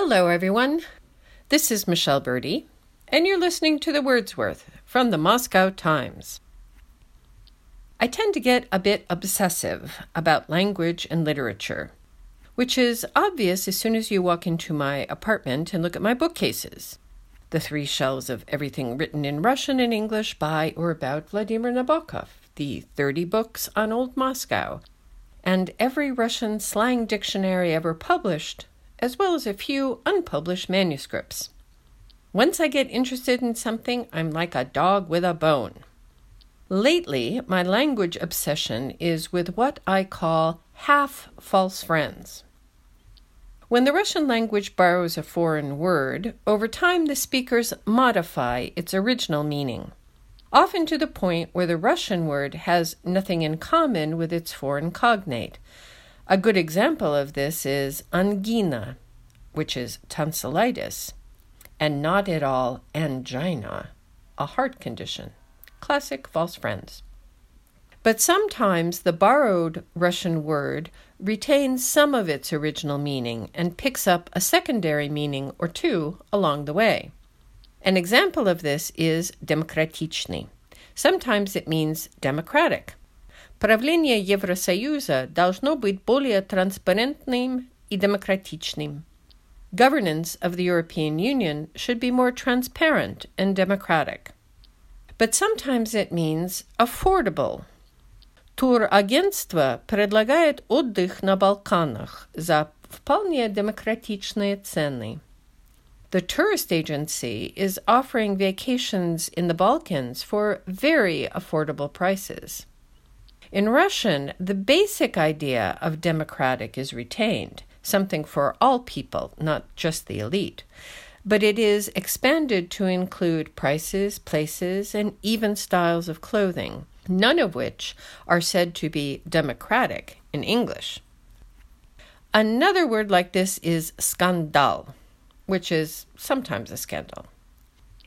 Hello, everyone. This is Michele Berdy, and you're listening to the Word's Worth from the Moscow Times. I tend to get a bit obsessive about language and literature, which is obvious as soon as you walk into my apartment and look at my bookcases. The three shelves of everything written in Russian and English by or about Vladimir Nabokov, the 30 books on Old Moscow, and every Russian slang dictionary ever published, as well as a few unpublished manuscripts. Once I get interested in something, I'm like a dog with a bone. Lately, my language obsession is with what I call half false friends. When the Russian language borrows a foreign word, over time the speakers modify its original meaning, often to the point where the Russian word has nothing in common with its foreign cognate. A good example of this is angina, which is tonsillitis, and not at all angina, a heart condition. Classic false friends. But sometimes the borrowed Russian word retains some of its original meaning and picks up a secondary meaning or two along the way. An example of this is demokratichny. Sometimes it means democratic, Правление Евросоюза должно быть более транспарентным и демократичным. Governance of the European Union should be more transparent and democratic. But sometimes it means affordable. Турагентство предлагает отдых на Балканах за вполне демократичные цены. The tourist agency is offering vacations in the Balkans for very affordable prices. In Russian, the basic idea of democratic is retained something for all people, not just the elite. But it is expanded to include prices, places, and even styles of clothing, none of which are said to be democratic in English. Another word like this is skandal, which is sometimes a scandal.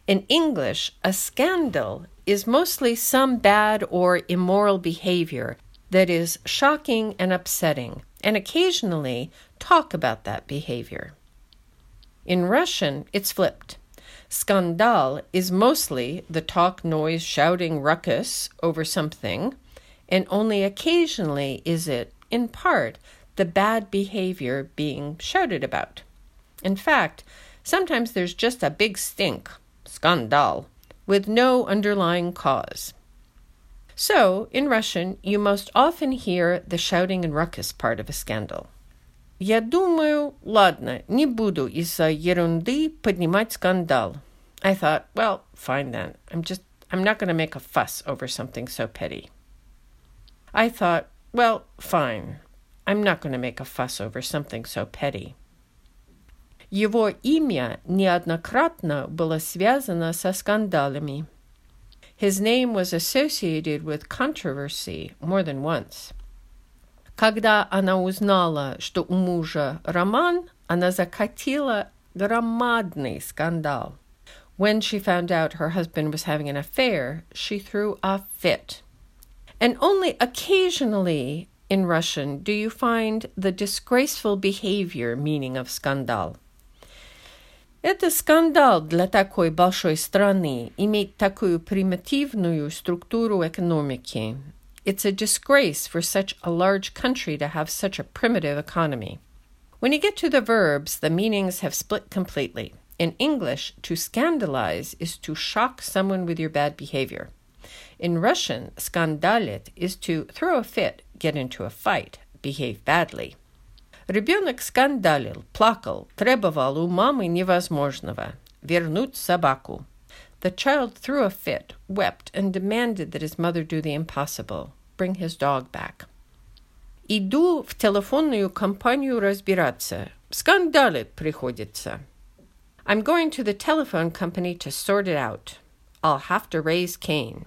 In English, a scandal is mostly some bad or immoral behavior that is shocking and upsetting, and occasionally talk about that behavior. In Russian, it's flipped. Skandal is mostly the talk, noise, shouting ruckus over something, and only occasionally is it, in part, the bad behavior being shouted about. In fact, sometimes there's just a big stink, skandal, with no underlying cause. So, in Russian, you most often hear the shouting and ruckus part of a scandal. Я думаю, ладно, не буду из-за ерунды поднимать скандал. I thought, well, fine then. I'm just, I'm not going to make a fuss over something so petty. I thought, well, fine. I'm not going to make a fuss over something so petty. Его имя неоднократно было связано со скандалами. His name was associated with controversy more than once. Когда она узнала, что у мужа роман, она закатила громадный скандал. When she found out her husband was having an affair, she threw a fit. And only occasionally in Russian do you find the disgraceful behavior meaning of skandal. Это скандал для такой большой страны иметь такую примитивную структуру экономики. It's a disgrace for such a large country to have such a primitive economy. When you get to the verbs, the meanings have split completely. In English, to scandalize is to shock someone with your bad behavior. In Russian, skandalit is to throw a fit, get into a fight, behave badly. Ребенок скандалил, плакал, требовал у мамы невозможного – вернуть собаку. The child threw a fit, wept, and demanded that his mother do the impossible – bring his dog back. Иду в телефонную компанию разбираться. Скандалит приходится. I'm going to the telephone company to sort it out. I'll have to raise Cain.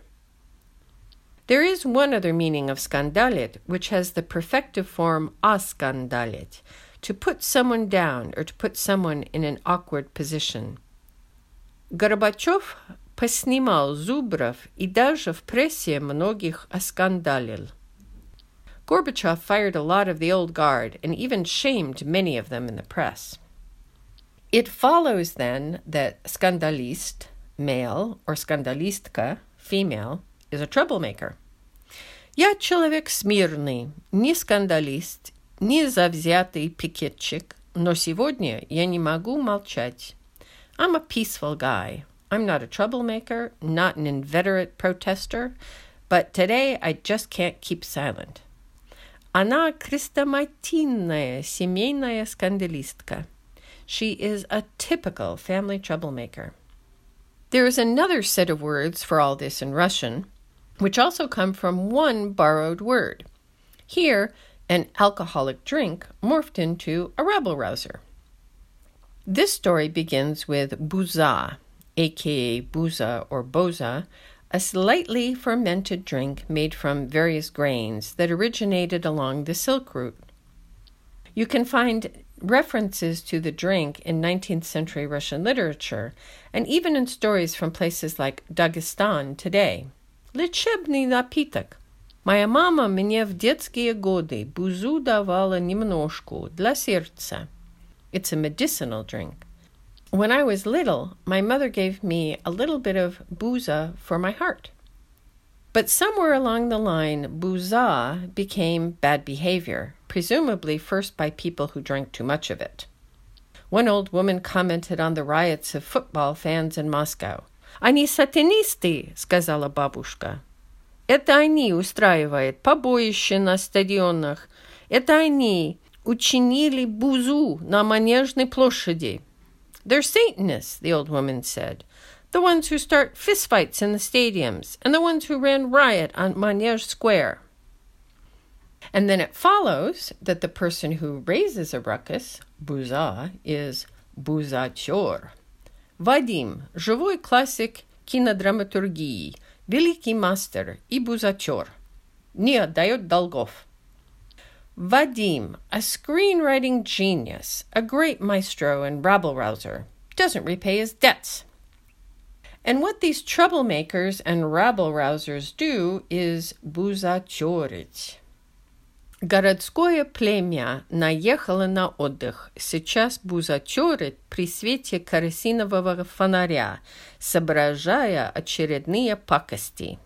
There is one other meaning of skandalit, which has the perfective form askandalit, to put someone down or to put someone in an awkward position. Горбачев поснимал Зубров и даже в прессе многих оскандалил. Gorbachev fired a lot of the old guard and even shamed many of them in the press. It follows then that skandalist, male, or skandalistka, female, is a troublemaker. Я человек смирный, не скандалист, не завзятый пикетчик, но сегодня я не могу молчать. I'm a peaceful guy. I'm not a troublemaker, not an inveterate protester, but today I just can't keep silent. Она крестоматинная семейная скандалистка. She is a typical family troublemaker. There is another set of words for all this in Russian, which also come from one borrowed word. Here, an alcoholic drink morphed into a rabble rouser. This story begins with buza, aka buza or boza, a slightly fermented drink made from various grains that originated along the Silk Route. You can find references to the drink in 19th century Russian literature and even in stories from places like Dagestan today. Лечебный напиток. Моя мама мне в детские годы бузу давала немножко для сердца. It's a medicinal drink. When I was little, my mother gave me a little bit of buza for my heart. But somewhere along the line, buza became bad behavior, presumably first by people who drank too much of it. One old woman commented on the riots of football fans in Moscow. «Они сатанисты», — сказала бабушка. «Это они устраивают побоище на стадионах. Это они учинили бузу на Манежной площади». They're Satanists, the old woman said. The ones who start fistfights in the stadiums, and the ones who ran riot on Manege Square. And then it follows that the person who raises a ruckus, buza, is buzachor. Vadim, живой классик кинодраматургии, великий мастер и бузачор. Не отдает долгов. Vadim, a screenwriting genius, a great maestro and rabble rouser, doesn't repay his debts. And what these troublemakers and rabble rousers do is бузачорить. Городское племя наехало на отдых. Сейчас бузачорит при свете керосинового фонаря, соображая очередные пакости.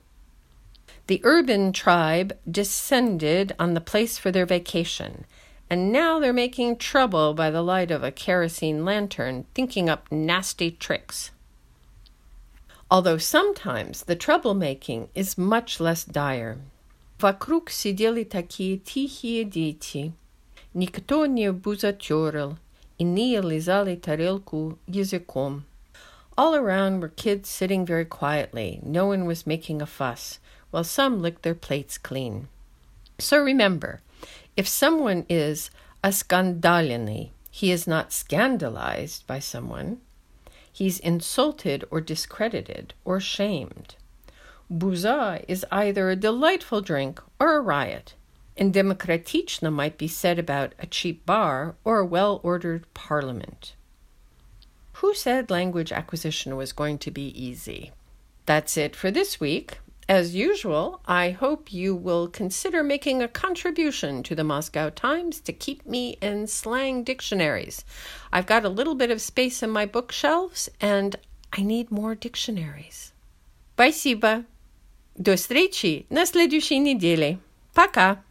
The urban tribe descended on the place for their vacation, and now they're making trouble by the light of a kerosene lantern, thinking up nasty tricks. Although sometimes the troublemaking is much less dire. Вокруг сидели такие тихие дети. Никто не бузатерил, иные лизали тарелку языком. All around were kids sitting very quietly. No one was making a fuss while some lick their plates clean. So remember, if someone is a skandalini, he is not scandalized by someone. He's insulted or discredited or shamed. Buza is either a delightful drink or a riot, and demokratichna might be said about a cheap bar or a well ordered parliament. Who said language acquisition was going to be easy? That's it for this week. As usual, I hope you will consider making a contribution to the Moscow Times to keep me in slang dictionaries. I've got a little bit of space in my bookshelves and I need more dictionaries. Bye, Siba. До встречи на следующей неделе. Пока.